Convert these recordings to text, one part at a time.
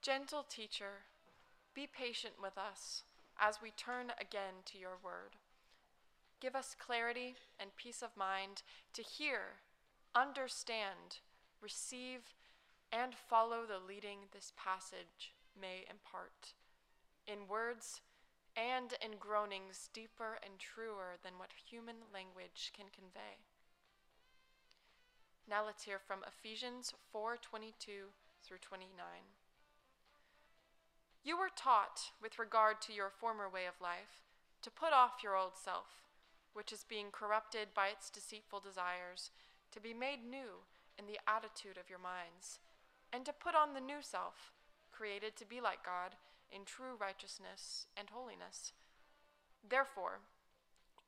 Gentle teacher, be patient with us as we turn again to your word. Give us clarity and peace of mind to hear, understand, receive, and follow the leading this passage may impart in words and in groanings deeper and truer than what human language can convey. Now let's hear from Ephesians 4:22 through 29. You were taught with regard to your former way of life to put off your old self, which is being corrupted by its deceitful desires, to be made new in the attitude of your minds, and to put on the new self, created to be like God in true righteousness and holiness. Therefore,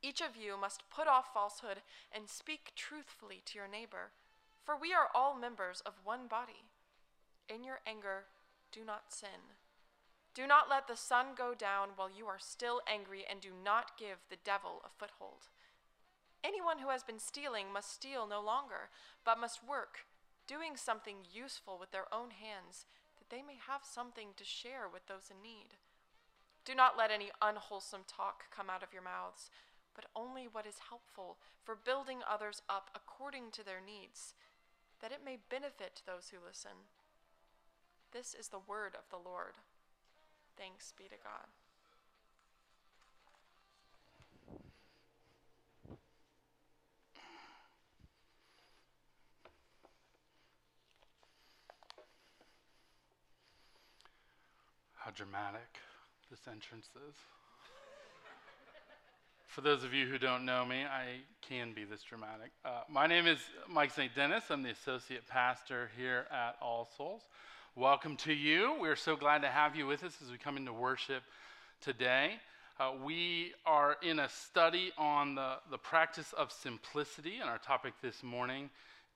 each of you must put off falsehood and speak truthfully to your neighbor, for we are all members of one body. In your anger, do not sin. Do not let the sun go down while you are still angry, and do not give the devil a foothold. Anyone who has been stealing must steal no longer, but must work, doing something useful with their own hands, that they may have something to share with those in need. Do not let any unwholesome talk come out of your mouths, but only what is helpful for building others up according to their needs, that it may benefit those who listen. This is the word of the Lord. Thanks be to God. How dramatic this entrance is. For those of you who don't know me, I can be this dramatic. Uh, my name is Mike St. Denis. I'm the associate pastor here at All Souls. Welcome to you. We're so glad to have you with us as we come into worship today. Uh, we are in a study on the, the practice of simplicity, and our topic this morning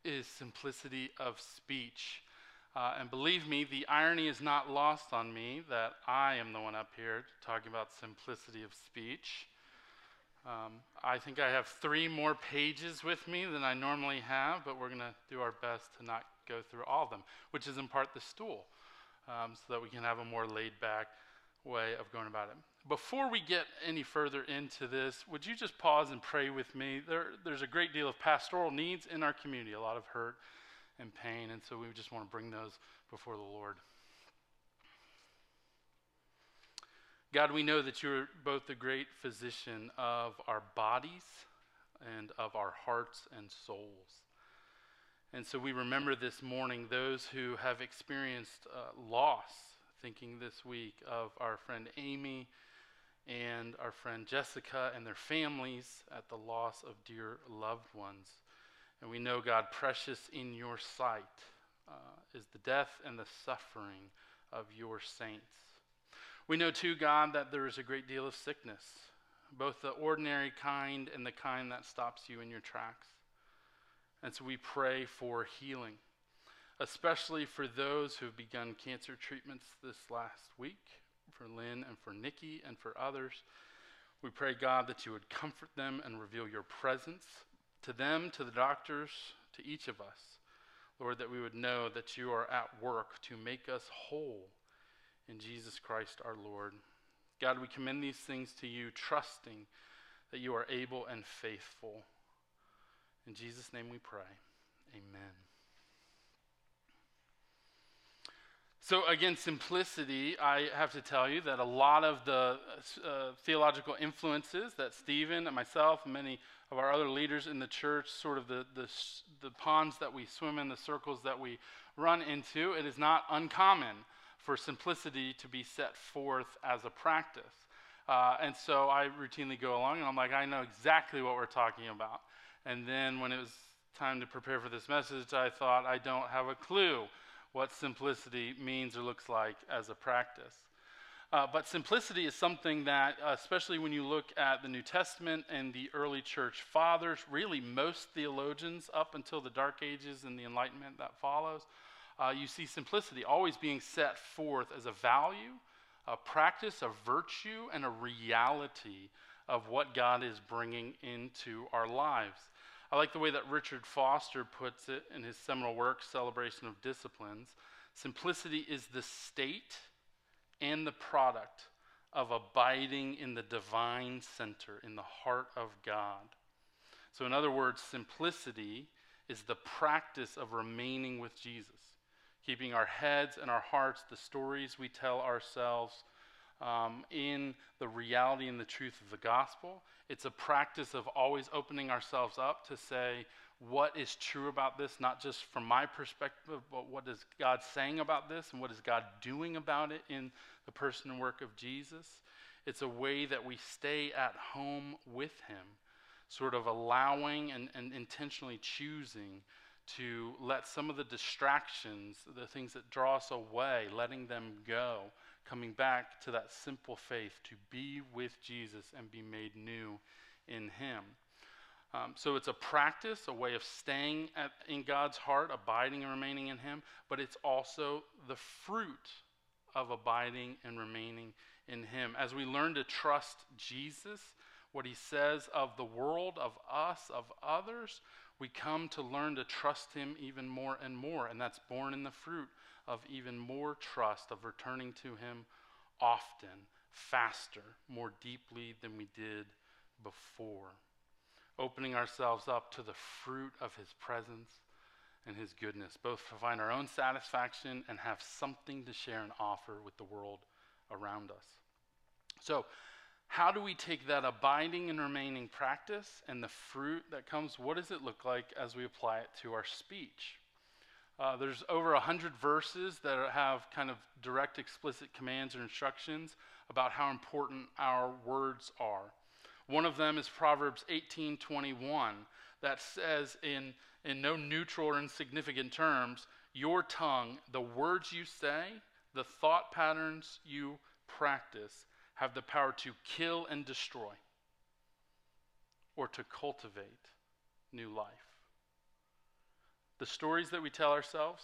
is simplicity of speech. Uh, and believe me, the irony is not lost on me that I am the one up here talking about simplicity of speech. Um, I think I have three more pages with me than I normally have, but we're going to do our best to not go through all of them, which is in part the stool, um, so that we can have a more laid back way of going about it. Before we get any further into this, would you just pause and pray with me? There, there's a great deal of pastoral needs in our community, a lot of hurt and pain, and so we just want to bring those before the Lord. God, we know that you're both the great physician of our bodies and of our hearts and souls. And so we remember this morning those who have experienced uh, loss, thinking this week of our friend Amy and our friend Jessica and their families at the loss of dear loved ones. And we know, God, precious in your sight uh, is the death and the suffering of your saints. We know, too, God, that there is a great deal of sickness, both the ordinary kind and the kind that stops you in your tracks. And so we pray for healing, especially for those who have begun cancer treatments this last week, for Lynn and for Nikki and for others. We pray, God, that you would comfort them and reveal your presence to them, to the doctors, to each of us. Lord, that we would know that you are at work to make us whole in Jesus Christ our Lord. God, we commend these things to you, trusting that you are able and faithful. In Jesus' name we pray. Amen. So, again, simplicity, I have to tell you that a lot of the uh, theological influences that Stephen and myself and many of our other leaders in the church, sort of the, the, the ponds that we swim in, the circles that we run into, it is not uncommon for simplicity to be set forth as a practice. Uh, and so I routinely go along and I'm like, I know exactly what we're talking about. And then when it was time to prepare for this message, I thought I don't have a clue what simplicity means or looks like as a practice. Uh, but simplicity is something that, especially when you look at the New Testament and the early church fathers, really most theologians up until the Dark Ages and the Enlightenment that follows, uh, you see simplicity always being set forth as a value, a practice, a virtue, and a reality of what God is bringing into our lives. I like the way that Richard Foster puts it in his seminal work, Celebration of Disciplines. Simplicity is the state and the product of abiding in the divine center, in the heart of God. So, in other words, simplicity is the practice of remaining with Jesus, keeping our heads and our hearts, the stories we tell ourselves, um, in the reality and the truth of the gospel. It's a practice of always opening ourselves up to say, what is true about this, not just from my perspective, but what is God saying about this and what is God doing about it in the person and work of Jesus. It's a way that we stay at home with Him, sort of allowing and, and intentionally choosing to let some of the distractions, the things that draw us away, letting them go, coming back to that simple faith to be with Jesus and be made new in Him. Um, so it's a practice, a way of staying at, in God's heart, abiding and remaining in Him, but it's also the fruit of abiding and remaining in Him. As we learn to trust Jesus, what He says of the world, of us, of others, we come to learn to trust Him even more and more. And that's born in the fruit of even more trust, of returning to Him often, faster, more deeply than we did before opening ourselves up to the fruit of His presence and His goodness, both to find our own satisfaction and have something to share and offer with the world around us. So, how do we take that abiding and remaining practice and the fruit that comes? What does it look like as we apply it to our speech? Uh, there's over 100 verses that have kind of direct, explicit commands or instructions about how important our words are. One of them is Proverbs 18:21 that says in in no neutral or insignificant terms, your tongue, the words you say, the thought patterns you practice have the power to kill and destroy or to cultivate new life. The stories that we tell ourselves,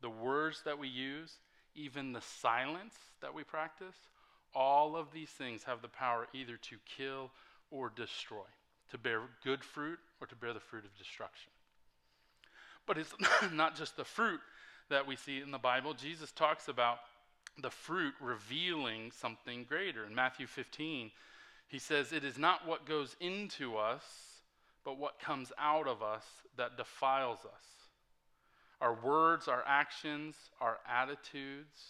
the words that we use, even the silence that we practice, all of these things have the power either to kill or destroy, to bear good fruit or to bear the fruit of destruction. But it's not just the fruit that we see in the Bible. Jesus talks about the fruit revealing something greater. In Matthew 15, he says, It is not what goes into us, but what comes out of us that defiles us. Our words, our actions, our attitudes,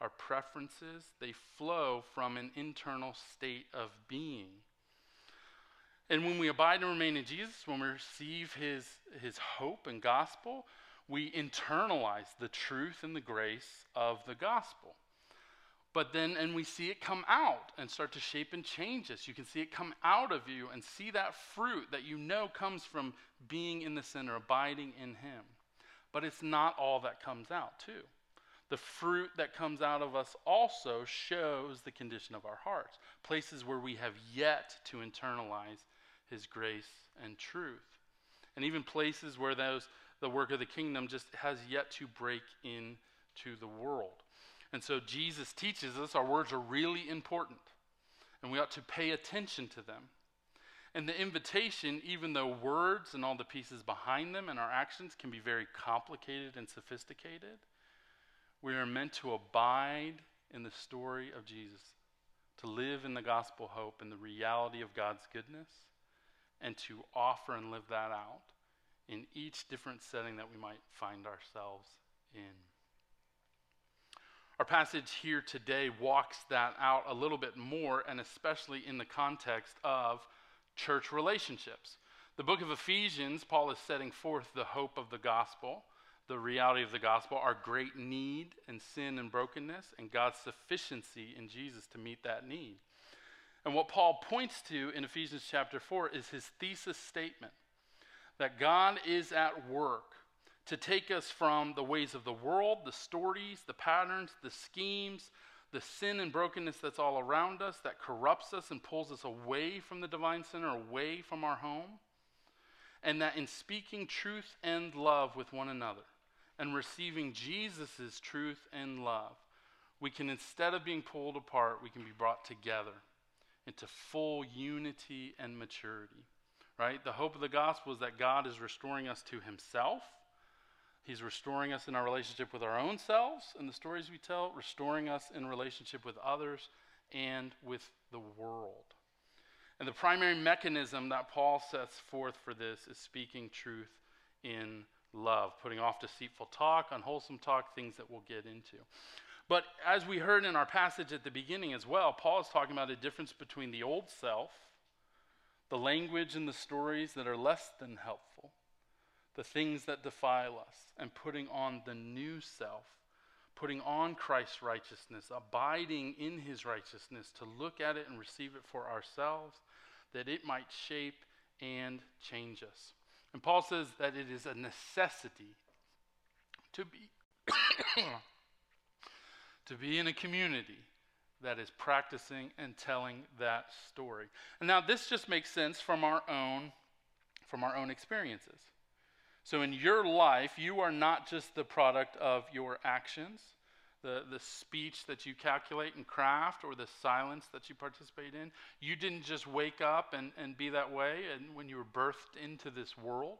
our preferences, they flow from an internal state of being. And when we abide and remain in Jesus, when we receive his, his hope and gospel, we internalize the truth and the grace of the gospel. But then, and we see it come out and start to shape and change us. You can see it come out of you and see that fruit that you know comes from being in the center, abiding in Him. But it's not all that comes out, too. The fruit that comes out of us also shows the condition of our hearts, places where we have yet to internalize his grace and truth. And even places where those the work of the kingdom just has yet to break into the world. And so Jesus teaches us our words are really important and we ought to pay attention to them. And the invitation, even though words and all the pieces behind them and our actions can be very complicated and sophisticated, we are meant to abide in the story of Jesus, to live in the gospel hope and the reality of God's goodness, and to offer and live that out in each different setting that we might find ourselves in. Our passage here today walks that out a little bit more, and especially in the context of church relationships. The book of Ephesians, Paul is setting forth the hope of the gospel, the reality of the gospel, our great need and sin and brokenness, and God's sufficiency in Jesus to meet that need. And what Paul points to in Ephesians chapter 4 is his thesis statement that God is at work to take us from the ways of the world, the stories, the patterns, the schemes, the sin and brokenness that's all around us that corrupts us and pulls us away from the divine center, away from our home. And that in speaking truth and love with one another and receiving Jesus' truth and love, we can, instead of being pulled apart, we can be brought together into full unity and maturity. Right? The hope of the gospel is that God is restoring us to himself, He's restoring us in our relationship with our own selves and the stories we tell, restoring us in relationship with others and with the world. And the primary mechanism that Paul sets forth for this is speaking truth in love, putting off deceitful talk, unwholesome talk, things that we'll get into. But as we heard in our passage at the beginning as well, Paul is talking about a difference between the old self, the language and the stories that are less than helpful, the things that defile us, and putting on the new self, putting on Christ's righteousness, abiding in his righteousness, to look at it and receive it for ourselves, that it might shape and change us. And Paul says that it is a necessity to be to be in a community that is practicing and telling that story. And now this just makes sense from our own from our own experiences. So in your life, you are not just the product of your actions, the, the speech that you calculate and craft, or the silence that you participate in. You didn't just wake up and, and be that way and when you were birthed into this world.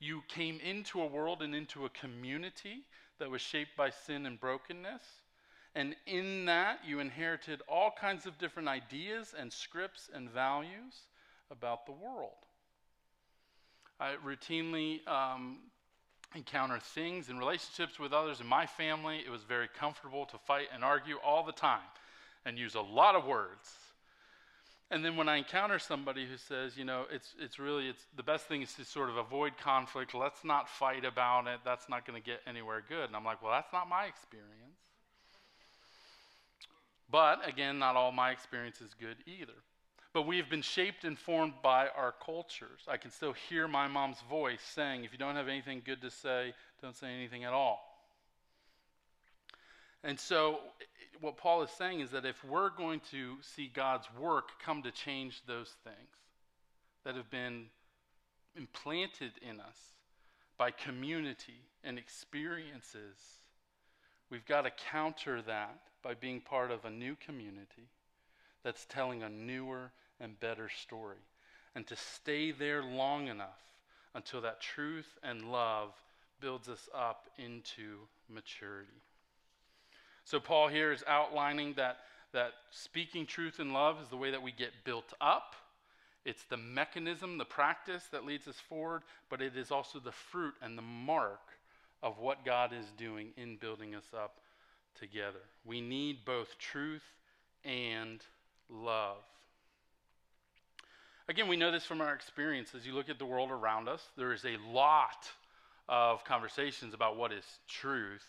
You came into a world and into a community that was shaped by sin and brokenness. And in that, you inherited all kinds of different ideas and scripts and values about the world. I routinely um, encounter things in relationships with others in my family. It was very comfortable to fight and argue all the time and use a lot of words. And then when I encounter somebody who says, you know, it's, it's really, it's, the best thing is to sort of avoid conflict. Let's not fight about it. That's not going to get anywhere good. And I'm like, well, that's not my experience. But again, not all my experience is good either. But we have been shaped and formed by our cultures. I can still hear my mom's voice saying, if you don't have anything good to say, don't say anything at all. And so, what Paul is saying is that if we're going to see God's work come to change those things that have been implanted in us by community and experiences, we've got to counter that by being part of a new community that's telling a newer and better story. And to stay there long enough until that truth and love builds us up into maturity. So, Paul here is outlining that, that speaking truth and love is the way that we get built up. It's the mechanism, the practice that leads us forward, but it is also the fruit and the mark of what God is doing in building us up together. We need both truth and love. Again, we know this from our experience. As you look at the world around us, there is a lot of conversations about what is truth.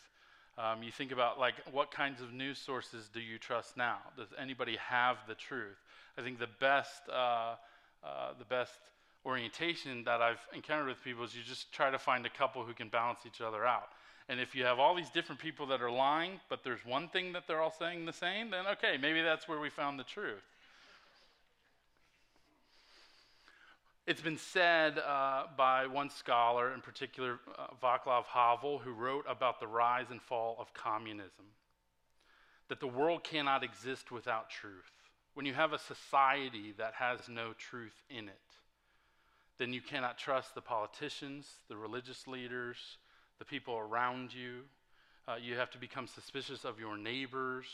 Um, you think about like what kinds of news sources do you trust now? Does anybody have the truth? I think the best, uh, uh, the best orientation that I've encountered with people is you just try to find a couple who can balance each other out. And if you have all these different people that are lying, but there's one thing that they're all saying the same, then okay, maybe that's where we found the truth. It's been said uh, by one scholar, in particular uh, Václav Havel, who wrote about the rise and fall of communism, that the world cannot exist without truth. When you have a society that has no truth in it, then you cannot trust the politicians, the religious leaders, the people around you. Uh, you have to become suspicious of your neighbors,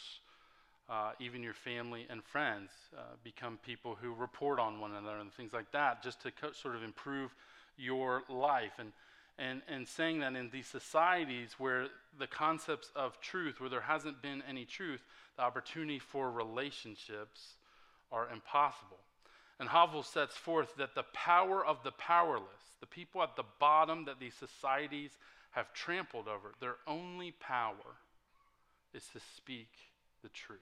uh, even your family and friends. Uh, become people who report on one another and things like that, just to co- sort of improve your life. And, and, and saying that in these societies where the concepts of truth, where there hasn't been any truth, the opportunity for relationships are impossible. And Havel sets forth that the power of the powerless, the people at the bottom that these societies have trampled over. Their only power is to speak the truth.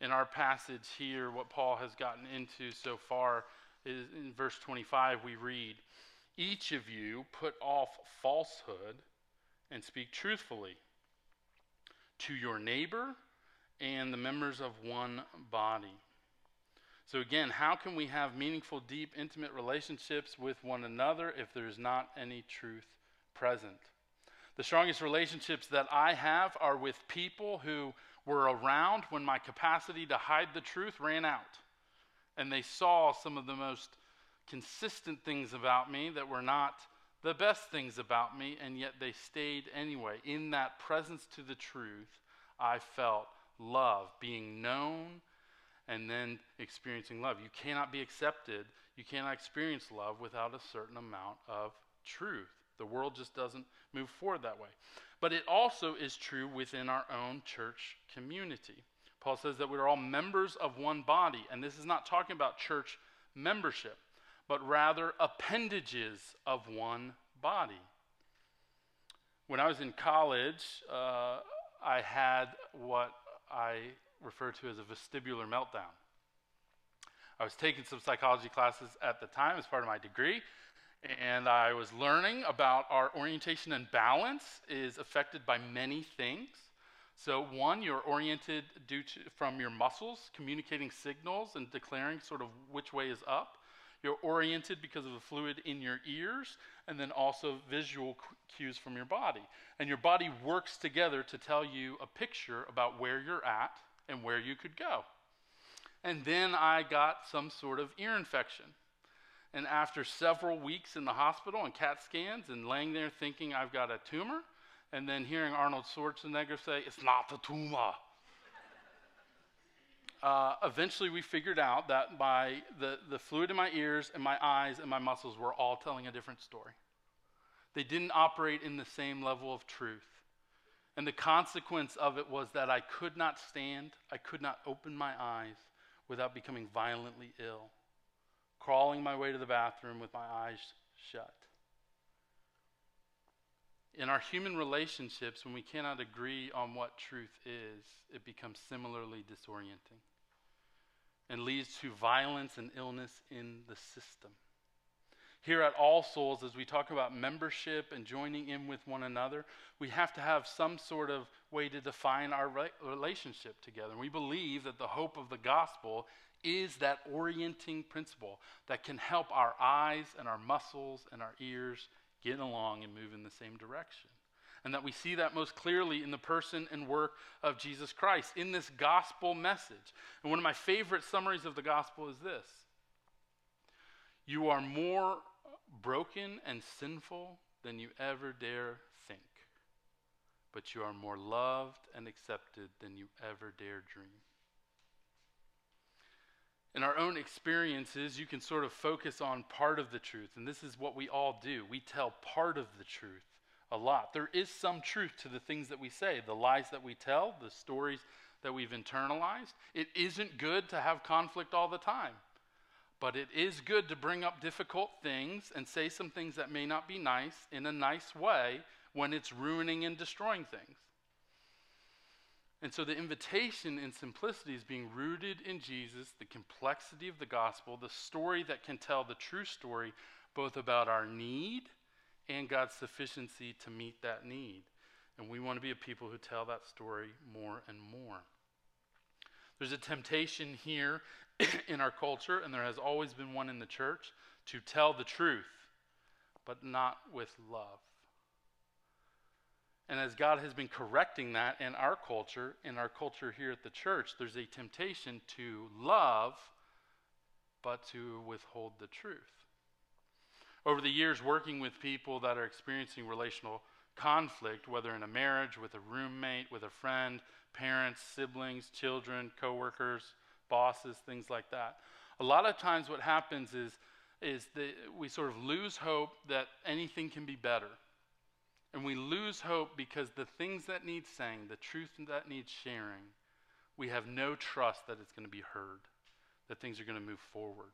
In our passage here, what Paul has gotten into so far is in verse 25, we read, Each of you put off falsehood and speak truthfully to your neighbor and the members of one body. So, again, how can we have meaningful, deep, intimate relationships with one another if there's not any truth present? The strongest relationships that I have are with people who were around when my capacity to hide the truth ran out. And they saw some of the most consistent things about me that were not the best things about me, and yet they stayed anyway. In that presence to the truth, I felt love, being known, and then experiencing love. You cannot be accepted, you cannot experience love without a certain amount of truth. The world just doesn't move forward that way. But it also is true within our own church community. Paul says that we're all members of one body, and this is not talking about church membership, but rather appendages of one body. When I was in college, uh, I had what I refer to as a vestibular meltdown. I was taking some psychology classes at the time as part of my degree, and I was learning about our orientation and balance is affected by many things. So, one, you're oriented due to, from your muscles communicating signals and declaring sort of which way is up. You're oriented because of the fluid in your ears, and then also visual cues from your body. And your body works together to tell you a picture about where you're at and where you could go. And then I got some sort of ear infection. And after several weeks in the hospital and CAT scans and laying there thinking I've got a tumor, and then hearing Arnold Schwarzenegger say, It's not a tumor. Uh, eventually, we figured out that my, the, the fluid in my ears and my eyes and my muscles were all telling a different story. They didn't operate in the same level of truth. And the consequence of it was that I could not stand, I could not open my eyes without becoming violently ill crawling my way to the bathroom with my eyes shut. In our human relationships, when we cannot agree on what truth is, it becomes similarly disorienting and leads to violence and illness in the system. Here at All Souls, as we talk about membership and joining in with one another, we have to have some sort of way to define our re- relationship together. And we believe that the hope of the gospel is that orienting principle that can help our eyes and our muscles and our ears get along and move in the same direction. And that we see that most clearly in the person and work of Jesus Christ in this gospel message. And one of my favorite summaries of the gospel is this You are more broken and sinful than you ever dare think, but you are more loved and accepted than you ever dare dream in our own experiences, you can sort of focus on part of the truth. And this is what we all do. We tell part of the truth a lot. There is some truth to the things that we say, the lies that we tell, the stories that we've internalized. It isn't good to have conflict all the time, but it is good to bring up difficult things and say some things that may not be nice in a nice way when it's ruining and destroying things. And so the invitation in simplicity is being rooted in Jesus, the complexity of the gospel, the story that can tell the true story both about our need and God's sufficiency to meet that need. And we want to be a people who tell that story more and more. There's a temptation here in our culture, and there has always been one in the church, to tell the truth, but not with love. And as God has been correcting that in our culture, in our culture here at the church, there's a temptation to love, but to withhold the truth. Over the years, working with people that are experiencing relational conflict, whether in a marriage, with a roommate, with a friend, parents, siblings, children, coworkers, bosses, things like that. A lot of times, what happens is, is that we sort of lose hope that anything can be better and we lose hope because the things that need saying, the truth that needs sharing, we have no trust that it's going to be heard, that things are going to move forward.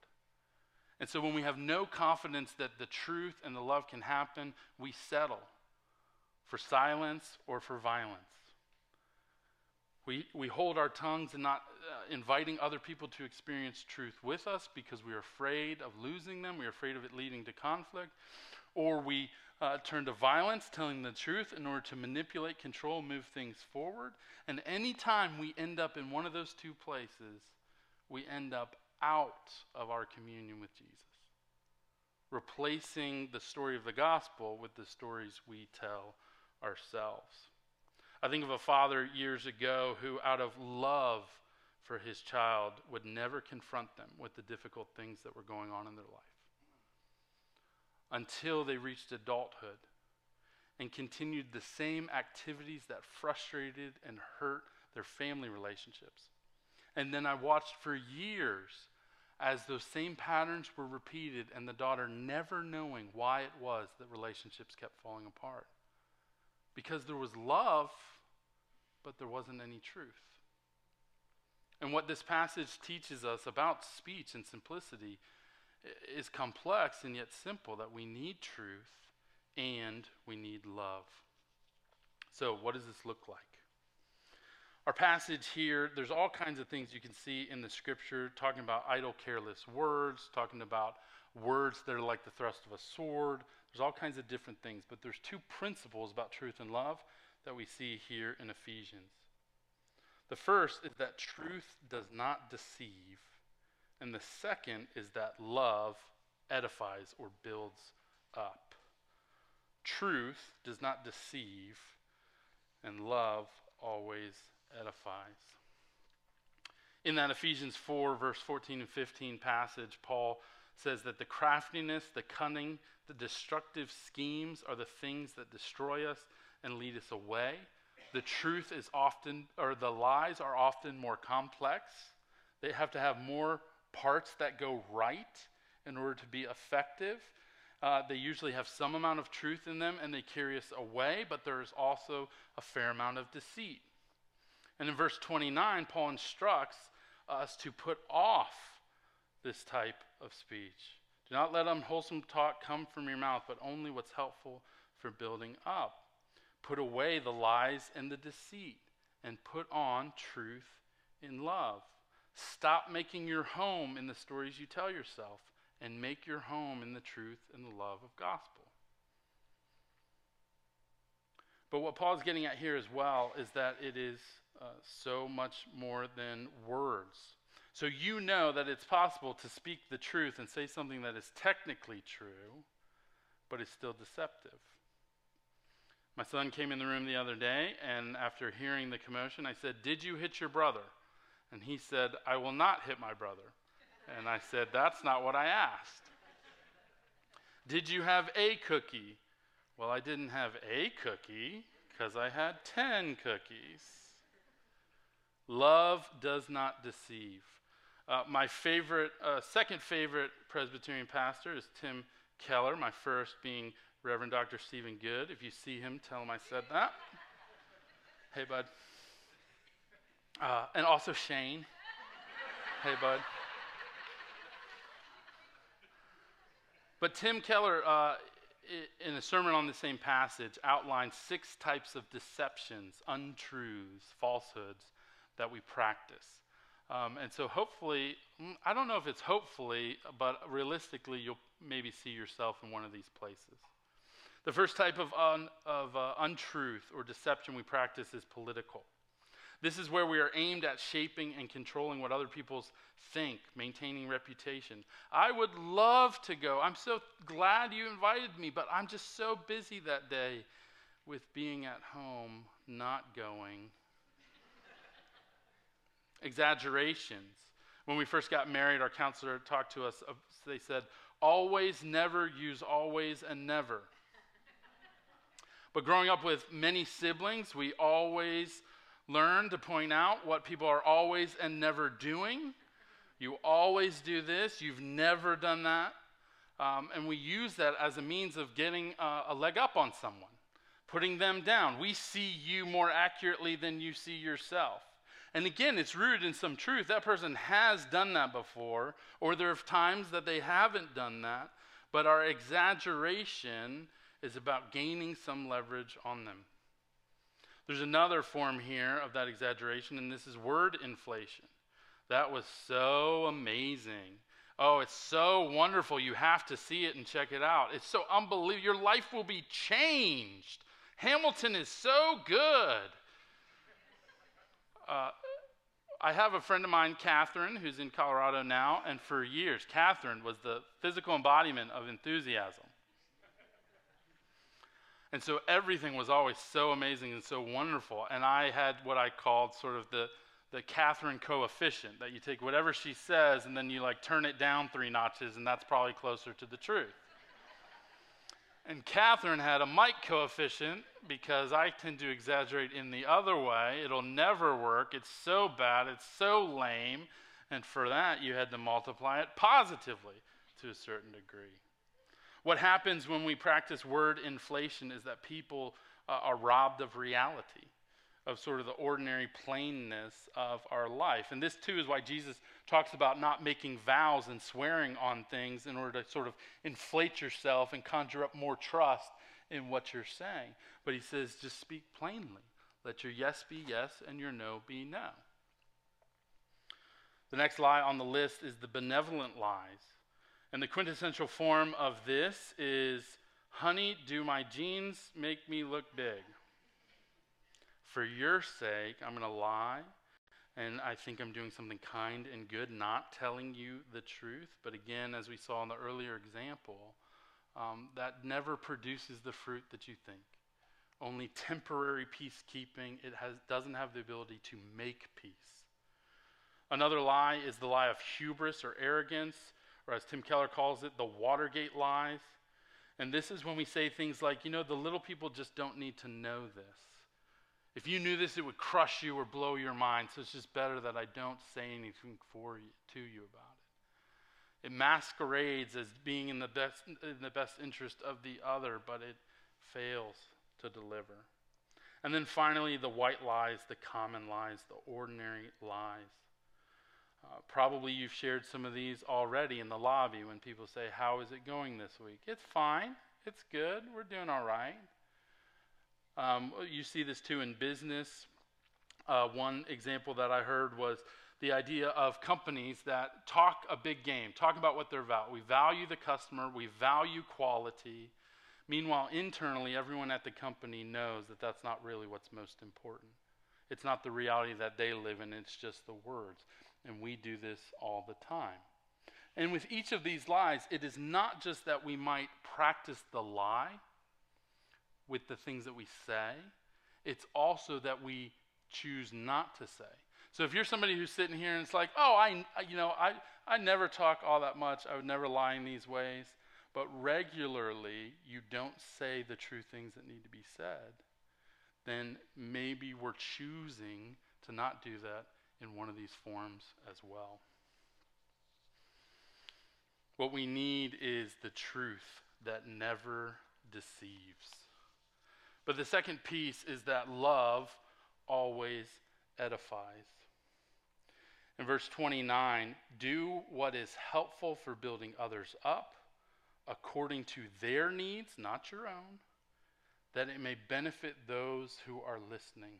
And so when we have no confidence that the truth and the love can happen, we settle for silence or for violence. We, we hold our tongues and not uh, inviting other people to experience truth with us because we're afraid of losing them. We're afraid of it leading to conflict. Or we uh, turn to violence, telling the truth in order to manipulate, control, move things forward. And anytime we end up in one of those two places, we end up out of our communion with Jesus, replacing the story of the gospel with the stories we tell ourselves. I think of a father years ago who, out of love for his child, would never confront them with the difficult things that were going on in their life. until they reached adulthood and continued the same activities that frustrated and hurt their family relationships. And then I watched for years as those same patterns were repeated and the daughter never knowing why it was that relationships kept falling apart. Because there was love, but there wasn't any truth. And what this passage teaches us about speech and simplicity is complex and yet simple that we need truth and we need love. So, what does this look like? Our passage here, there's all kinds of things you can see in the scripture talking about idle, careless words, talking about words that are like the thrust of a sword. There's all kinds of different things, but there's two principles about truth and love that we see here in Ephesians. The first is that truth does not deceive, and the second is that love edifies or builds up. Truth does not deceive, and love always edifies. In that Ephesians 4, verse 14 and 15 passage, Paul says that the craftiness, the cunning, the destructive schemes are the things that destroy us and lead us away. The truth is often, or the lies are often more complex. They have to have more parts that go right in order to be effective. Uh, they usually have some amount of truth in them and they carry us away, but there is also a fair amount of deceit. And in verse 29, Paul instructs us to put off this type of speech. Do not let unwholesome talk come from your mouth, but only what's helpful for building up. Put away the lies and the deceit, and put on truth in love. Stop making your home in the stories you tell yourself, and make your home in the truth and the love of gospel. But what Paul's getting at here as well is that it is uh, so much more than words. So you know that it's possible to speak the truth and say something that is technically true, but is still deceptive. My son came in the room the other day, and after hearing the commotion, I said, Did you hit your brother? And he said, I will not hit my brother. And I said, That's not what I asked. Did you have a cookie? Well, I didn't have a cookie because I had 10 cookies. Love does not deceive. Uh, my favorite, uh, second favorite Presbyterian pastor is Tim Keller, my first being Reverend Dr. Stephen Good. If you see him, tell him I said that. hey, bud. Uh, and also Shane. hey, bud. But Tim Keller, uh, in a sermon on the same passage, outlines six types of deceptions, untruths, falsehoods that we practice. Um, and so, hopefully, mm, I don't know if it's hopefully, but realistically, you'll maybe see yourself in one of these places. The first type of, un, of uh, untruth or deception we practice is political. This is where we are aimed at shaping and controlling what other people think, maintaining reputation. I would love to go. I'm so glad you invited me, but I'm just so busy that day with being at home, not going. Exaggerations. When we first got married, our counselor talked to us. They said, always, never, use always and never. But growing up with many siblings, we always learn to point out what people are always and never doing. You always do this, you've never done that. Um, and we use that as a means of getting a leg up on someone, putting them down. We see you more accurately than you see yourself. And again, it's rooted in some truth. That person has done that before, or there are times that they haven't done that, but our exaggeration is about gaining some leverage on them. There's another form here of that exaggeration, and this is word inflation. That was so amazing. Oh, it's so wonderful. You have to see it and check it out. It's so unbelievable. Your life will be changed. Hamilton is so good. Uh, I have a friend of mine, Catherine, who's in Colorado now, and for years, Catherine was the physical embodiment of enthusiasm. And so everything was always so amazing and so wonderful. And I had what I called sort of the, the Catherine coefficient that you take whatever she says and then you like turn it down three notches, and that's probably closer to the truth. And Catherine had a Mike coefficient because I tend to exaggerate in the other way. It'll never work. It's so bad. It's so lame. And for that, you had to multiply it positively to a certain degree. What happens when we practice word inflation is that people uh, are robbed of reality, of sort of the ordinary plainness of our life. And this, too, is why Jesus talks about not making vows and swearing on things in order to sort of inflate yourself and conjure up more trust in what you're saying. But he says, just speak plainly. Let your yes be yes and your no be no. The next lie on the list is the benevolent lies. And the quintessential form of this is Honey, do my jeans make me look big? For your sake, I'm going to lie, and I think I'm doing something kind and good, not telling you the truth. But again, as we saw in the earlier example, um, that never produces the fruit that you think. Only temporary peacekeeping. It has, doesn't have the ability to make peace. Another lie is the lie of hubris or arrogance, or as Tim Keller calls it, the Watergate lies. And this is when we say things like, you know, the little people just don't need to know this. If you knew this, it would crush you or blow your mind, so it's just better that I don't say anything for you, to you about it. It masquerades as being in the best in the best interest of the other, but it fails to deliver. And then finally, the white lies, the common lies, the ordinary lies. Uh, probably you've shared some of these already in the lobby when people say, How is it going this week? It's fine. It's good. We're doing all right. Um, you see this too in business. Uh, one example that I heard was the idea of companies that talk a big game, talk about what they're about. We value the customer, we value quality. Meanwhile, internally, everyone at the company knows that that's not really what's most important. It's not the reality that they live in, it's just the words. And we do this all the time. And with each of these lies, it is not just that we might practice the lie with the things that we say, it's also that we choose not to say. So if you're somebody who's sitting here and it's like, oh, I, you know, I, I never talk all that much, I would never lie in these ways, but regularly you don't say the true things that need to be said, then maybe we're choosing to not do that in one of these forms as well. What we need is the truth that never deceives. But the second piece is that love always edifies. In verse 29, do what is helpful for building others up according to their needs, not your own, that it may benefit those who are listening.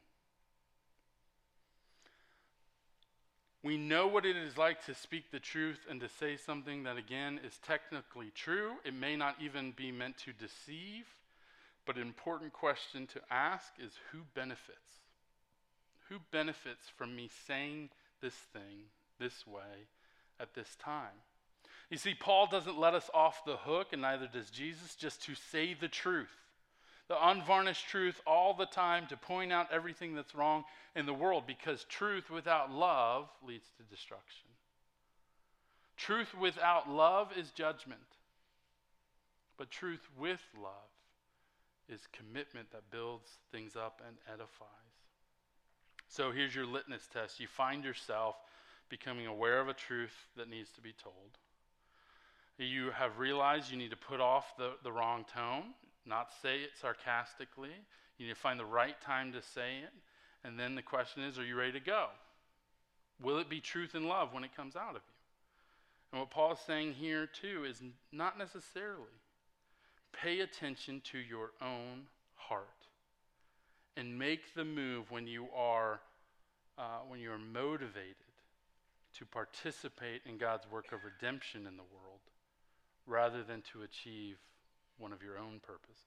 We know what it is like to speak the truth and to say something that, again, is technically true. It may not even be meant to deceive, but an important question to ask is who benefits? Who benefits from me saying this thing this way at this time? You see, Paul doesn't let us off the hook, and neither does Jesus, just to say the truth the unvarnished truth all the time to point out everything that's wrong in the world because truth without love leads to destruction. Truth without love is judgment, but truth with love is commitment that builds things up and edifies. So here's your litmus test. You find yourself becoming aware of a truth that needs to be told. You have realized you need to put off the, the wrong tone not say it sarcastically. You need to find the right time to say it. And then the question is, are you ready to go? Will it be truth and love when it comes out of you? And what Paul is saying here, too, is not necessarily. Pay attention to your own heart and make the move when you are, uh, when you are motivated to participate in God's work of redemption in the world rather than to achieve one of your own purposes.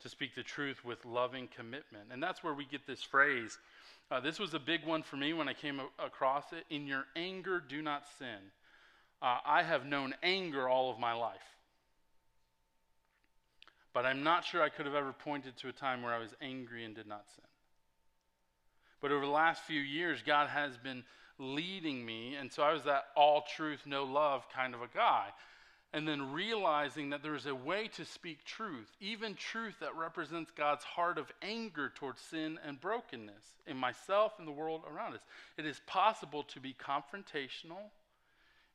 To speak the truth with loving commitment. And that's where we get this phrase. Uh, this was a big one for me when I came a- across it. In your anger, do not sin. Uh, I have known anger all of my life. But I'm not sure I could have ever pointed to a time where I was angry and did not sin. But over the last few years, God has been leading me, and so I was that all truth, no love kind of a guy. and then realizing that there is a way to speak truth, even truth that represents God's heart of anger towards sin and brokenness in myself and the world around us. It is possible to be confrontational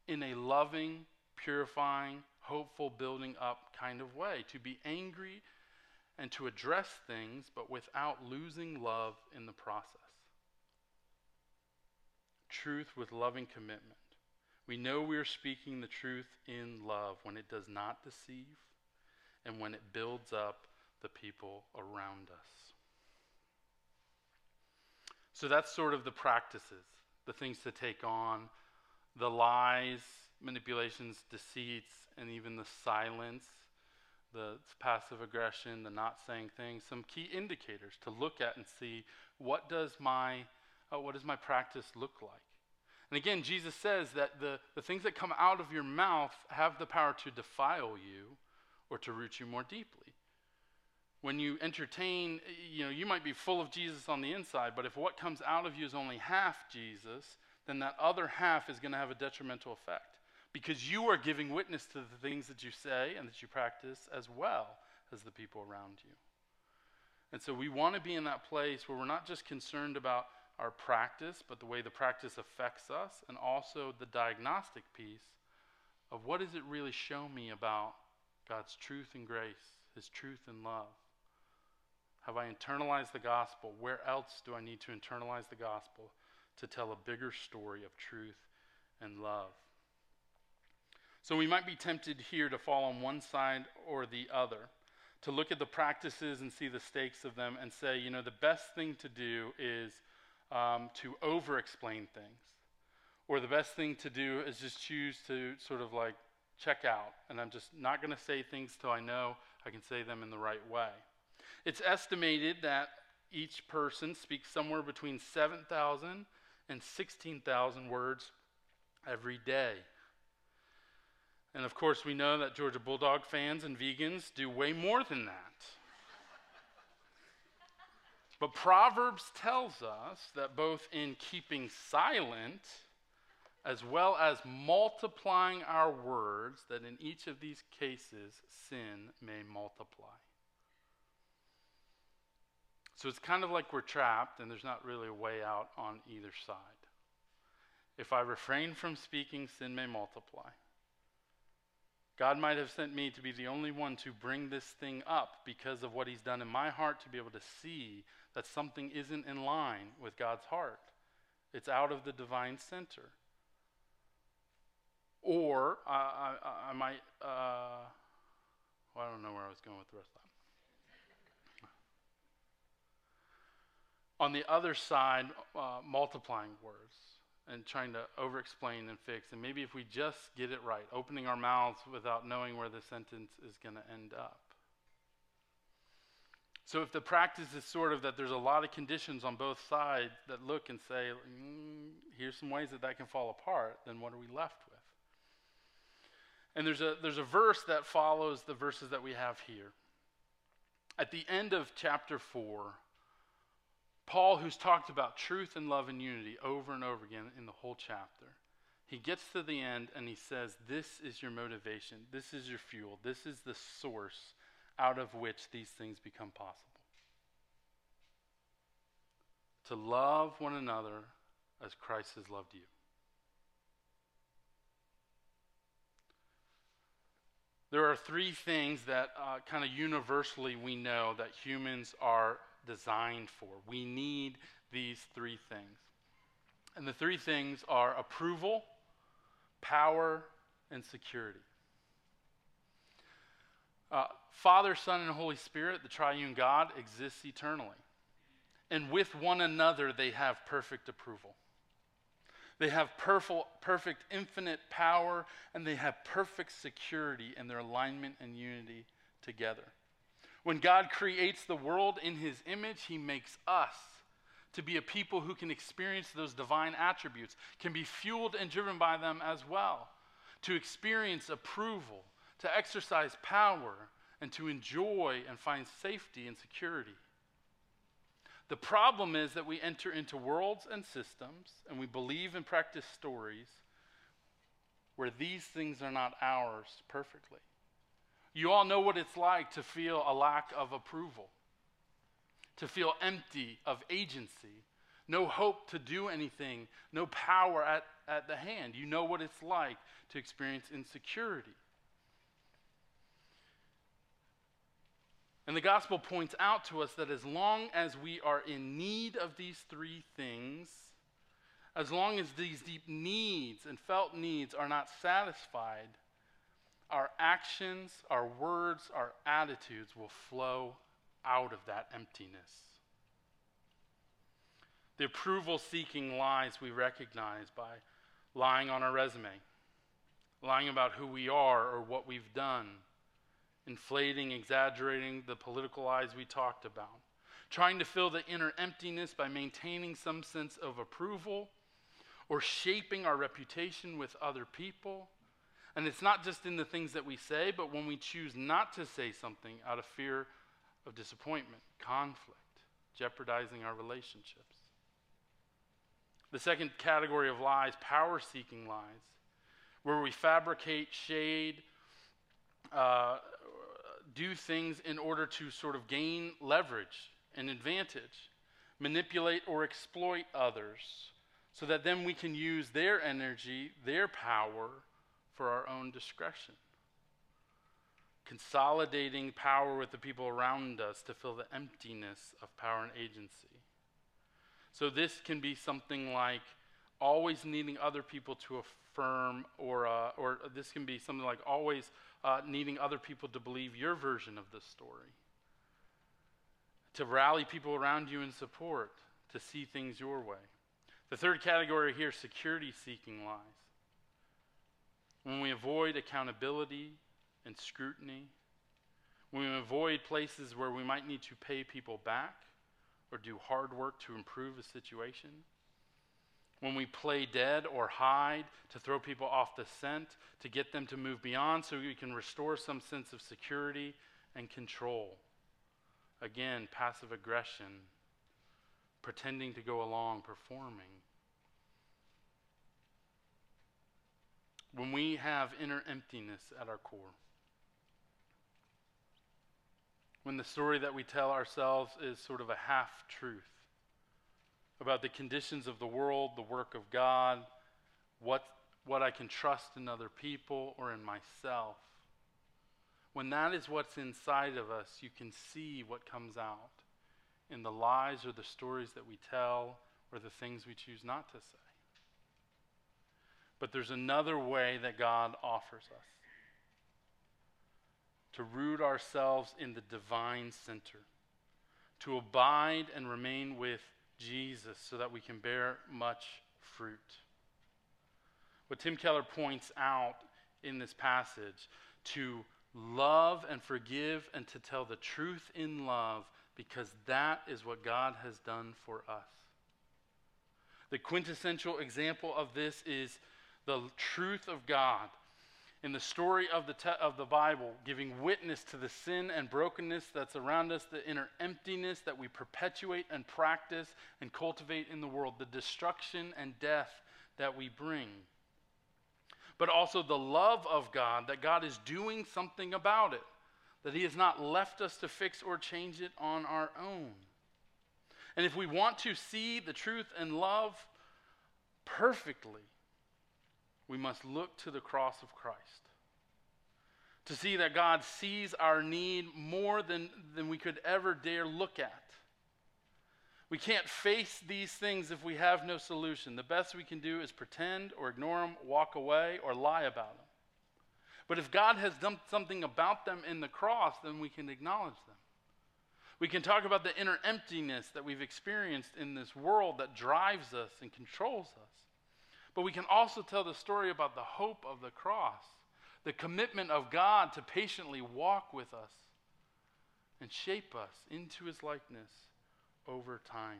in a loving, purifying, hopeful, building up kind of way, to be angry and to address things, but without losing love in the process. Truth with loving commitment. We know we are speaking the truth in love when it does not deceive and when it builds up the people around us. So that's sort of the practices, the things to take on, the lies, manipulations, deceits, and even the silence, the passive aggression, the not saying things, some key indicators to look at and see what does my uh, what does my practice look like? And again, Jesus says that the, the things that come out of your mouth have the power to defile you or to root you more deeply. When you entertain, you know, you might be full of Jesus on the inside, but if what comes out of you is only half Jesus, then that other half is going to have a detrimental effect because you are giving witness to the things that you say and that you practice as well as the people around you. And so we want to be in that place where we're not just concerned about our practice, but the way the practice affects us, and also the diagnostic piece of what does it really show me about God's truth and grace, His truth and love. Have I internalized the gospel? Where else do I need to internalize the gospel to tell a bigger story of truth and love? So we might be tempted here to fall on one side or the other, to look at the practices and see the stakes of them and say, you know, the best thing to do is um, to over explain things. Or the best thing to do is just choose to sort of like check out. And I'm just not going to say things till I know I can say them in the right way. It's estimated that each person speaks somewhere between 7,000 and 16,000 words every day. And of course, we know that Georgia Bulldog fans and vegans do way more than that. But Proverbs tells us that both in keeping silent as well as multiplying our words, that in each of these cases, sin may multiply. So it's kind of like we're trapped and there's not really a way out on either side. If I refrain from speaking, sin may multiply. God might have sent me to be the only one to bring this thing up because of what He's done in my heart to be able to see that something isn't in line with God's heart. It's out of the divine center. Or I, I, I, might, uh, well, I don't know where I was going with the rest of that. On the other side, uh, multiplying words and trying to over explain and fix. And maybe if we just get it right, opening our mouths without knowing where the sentence is going to end up. So if the practice is sort of that there's a lot of conditions on both sides that look and say, mm, here's some ways that that can fall apart, then what are we left with? And there's a, there's a verse that follows the verses that we have here. At the end of chapter 4, Paul, who's talked about truth and love and unity over and over again in the whole chapter, he gets to the end and he says, This is your motivation. This is your fuel. This is the source out of which these things become possible. To love one another as Christ has loved you. There are three things that uh, kind of universally we know that humans are designed for. We need these three things. And the three things are approval, power, and security. Uh, Father, Son, and Holy Spirit, the triune God, exists eternally. And with one another, they have perfect approval. They have perfect, perfect infinite power, and they have perfect security in their alignment and unity together. When God creates the world in his image, he makes us to be a people who can experience those divine attributes, can be fueled and driven by them as well, to experience approval, to exercise power, and to enjoy and find safety and security. The problem is that we enter into worlds and systems and we believe and practice stories where these things are not ours perfectly. You all know what it's like to feel a lack of approval, to feel empty of agency, no hope to do anything, no power at, at the hand. You know what it's like to experience insecurity. And the gospel points out to us that as long as we are in need of these three things, as long as these deep needs and felt needs are not satisfied, our actions, our words, our attitudes will flow out of that emptiness. The approval seeking lies we recognize by lying on our resume, lying about who we are or what we've done, inflating, exaggerating the political lies we talked about, trying to fill the inner emptiness by maintaining some sense of approval or shaping our reputation with other people. And it's not just in the things that we say, but when we choose not to say something out of fear of disappointment, conflict, jeopardizing our relationships. The second category of lies, power seeking lies, where we fabricate, shade, uh, do things in order to sort of gain leverage and advantage, manipulate or exploit others, so that then we can use their energy, their power, for our own discretion. Consolidating power with the people around us to fill the emptiness of power and agency. So this can be something like always needing other people to affirm, or, uh, or this can be something like always uh, needing other people to believe your version of the story, to rally people around you in support, to see things your way. The third category here security seeking lies. When we avoid accountability and scrutiny, when we avoid places where we might need to pay people back or do hard work to improve a situation, when we play dead or hide to throw people off the scent, to get them to move beyond so we can restore some sense of security and control. Again, passive aggression, pretending to go along, performing. When we have inner emptiness at our core, when the story that we tell ourselves is sort of a half truth about the conditions of the world, the work of God, what, what I can trust in other people or in myself. When that is what's inside of us, you can see what comes out in the lies or the stories that we tell or the things we choose not to say. But there's another way that God offers us to root ourselves in the divine center, to abide and remain with Jesus so that we can bear much fruit. What Tim Keller points out in this passage to love and forgive and to tell the truth in love because that is what God has done for us. The quintessential example of this is the truth of God in the story of the, te- of the Bible, giving witness to the sin and brokenness that's around us, the inner emptiness that we perpetuate and practice and cultivate in the world, the destruction and death that we bring. But also the love of God, that God is doing something about it, that He has not left us to fix or change it on our own. And if we want to see the truth and love perfectly, we must look to the cross of Christ. To see that God sees our need more than, than we could ever dare look at. We can't face these things if we have no solution. The best we can do is pretend or ignore them, walk away, or lie about them. But if God has done something about them in the cross, then we can acknowledge them. We can talk about the inner emptiness that we've experienced in this world that drives us and controls us. But we can also tell the story about the hope of the cross, the commitment of God to patiently walk with us and shape us into his likeness over time.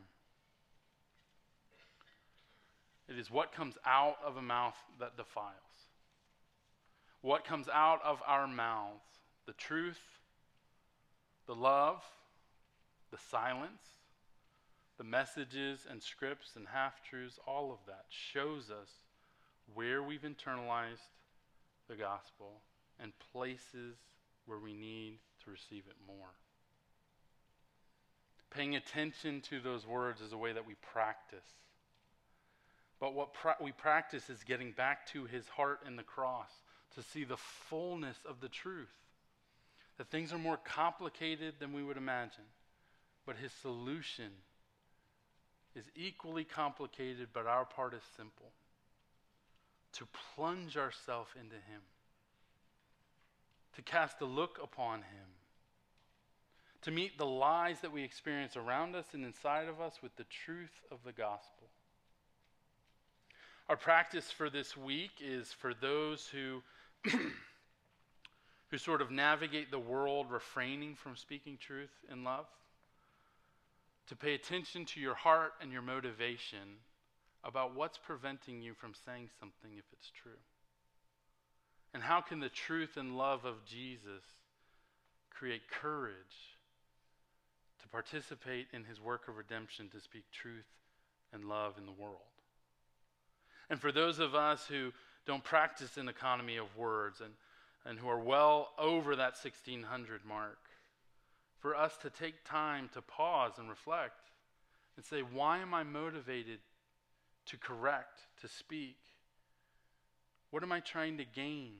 It is what comes out of a mouth that defiles. What comes out of our mouths, the truth, the love, the silence, the messages and scripts and half truths, all of that shows us where we've internalized the gospel and places where we need to receive it more. Paying attention to those words is a way that we practice. But what pra- we practice is getting back to his heart in the cross to see the fullness of the truth. That things are more complicated than we would imagine, but his solution is equally complicated, but our part is simple. To plunge ourselves into him, to cast a look upon him, to meet the lies that we experience around us and inside of us with the truth of the gospel. Our practice for this week is for those who who sort of navigate the world refraining from speaking truth in love to pay attention to your heart and your motivation about what's preventing you from saying something if it's true. And how can the truth and love of Jesus create courage to participate in his work of redemption to speak truth and love in the world? And for those of us who don't practice an economy of words and, and who are well over that 1600 mark, for us to take time to pause and reflect and say, why am I motivated to correct, to speak? What am I trying to gain?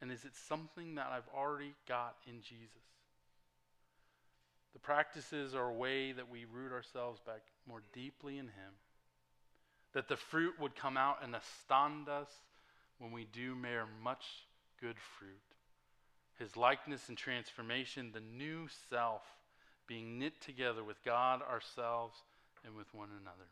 And is it something that I've already got in Jesus? The practices are a way that we root ourselves back more deeply in Him that the fruit would come out and astound us when we do bear much good fruit. His likeness and transformation, the new self being knit together with God, ourselves, and with one another.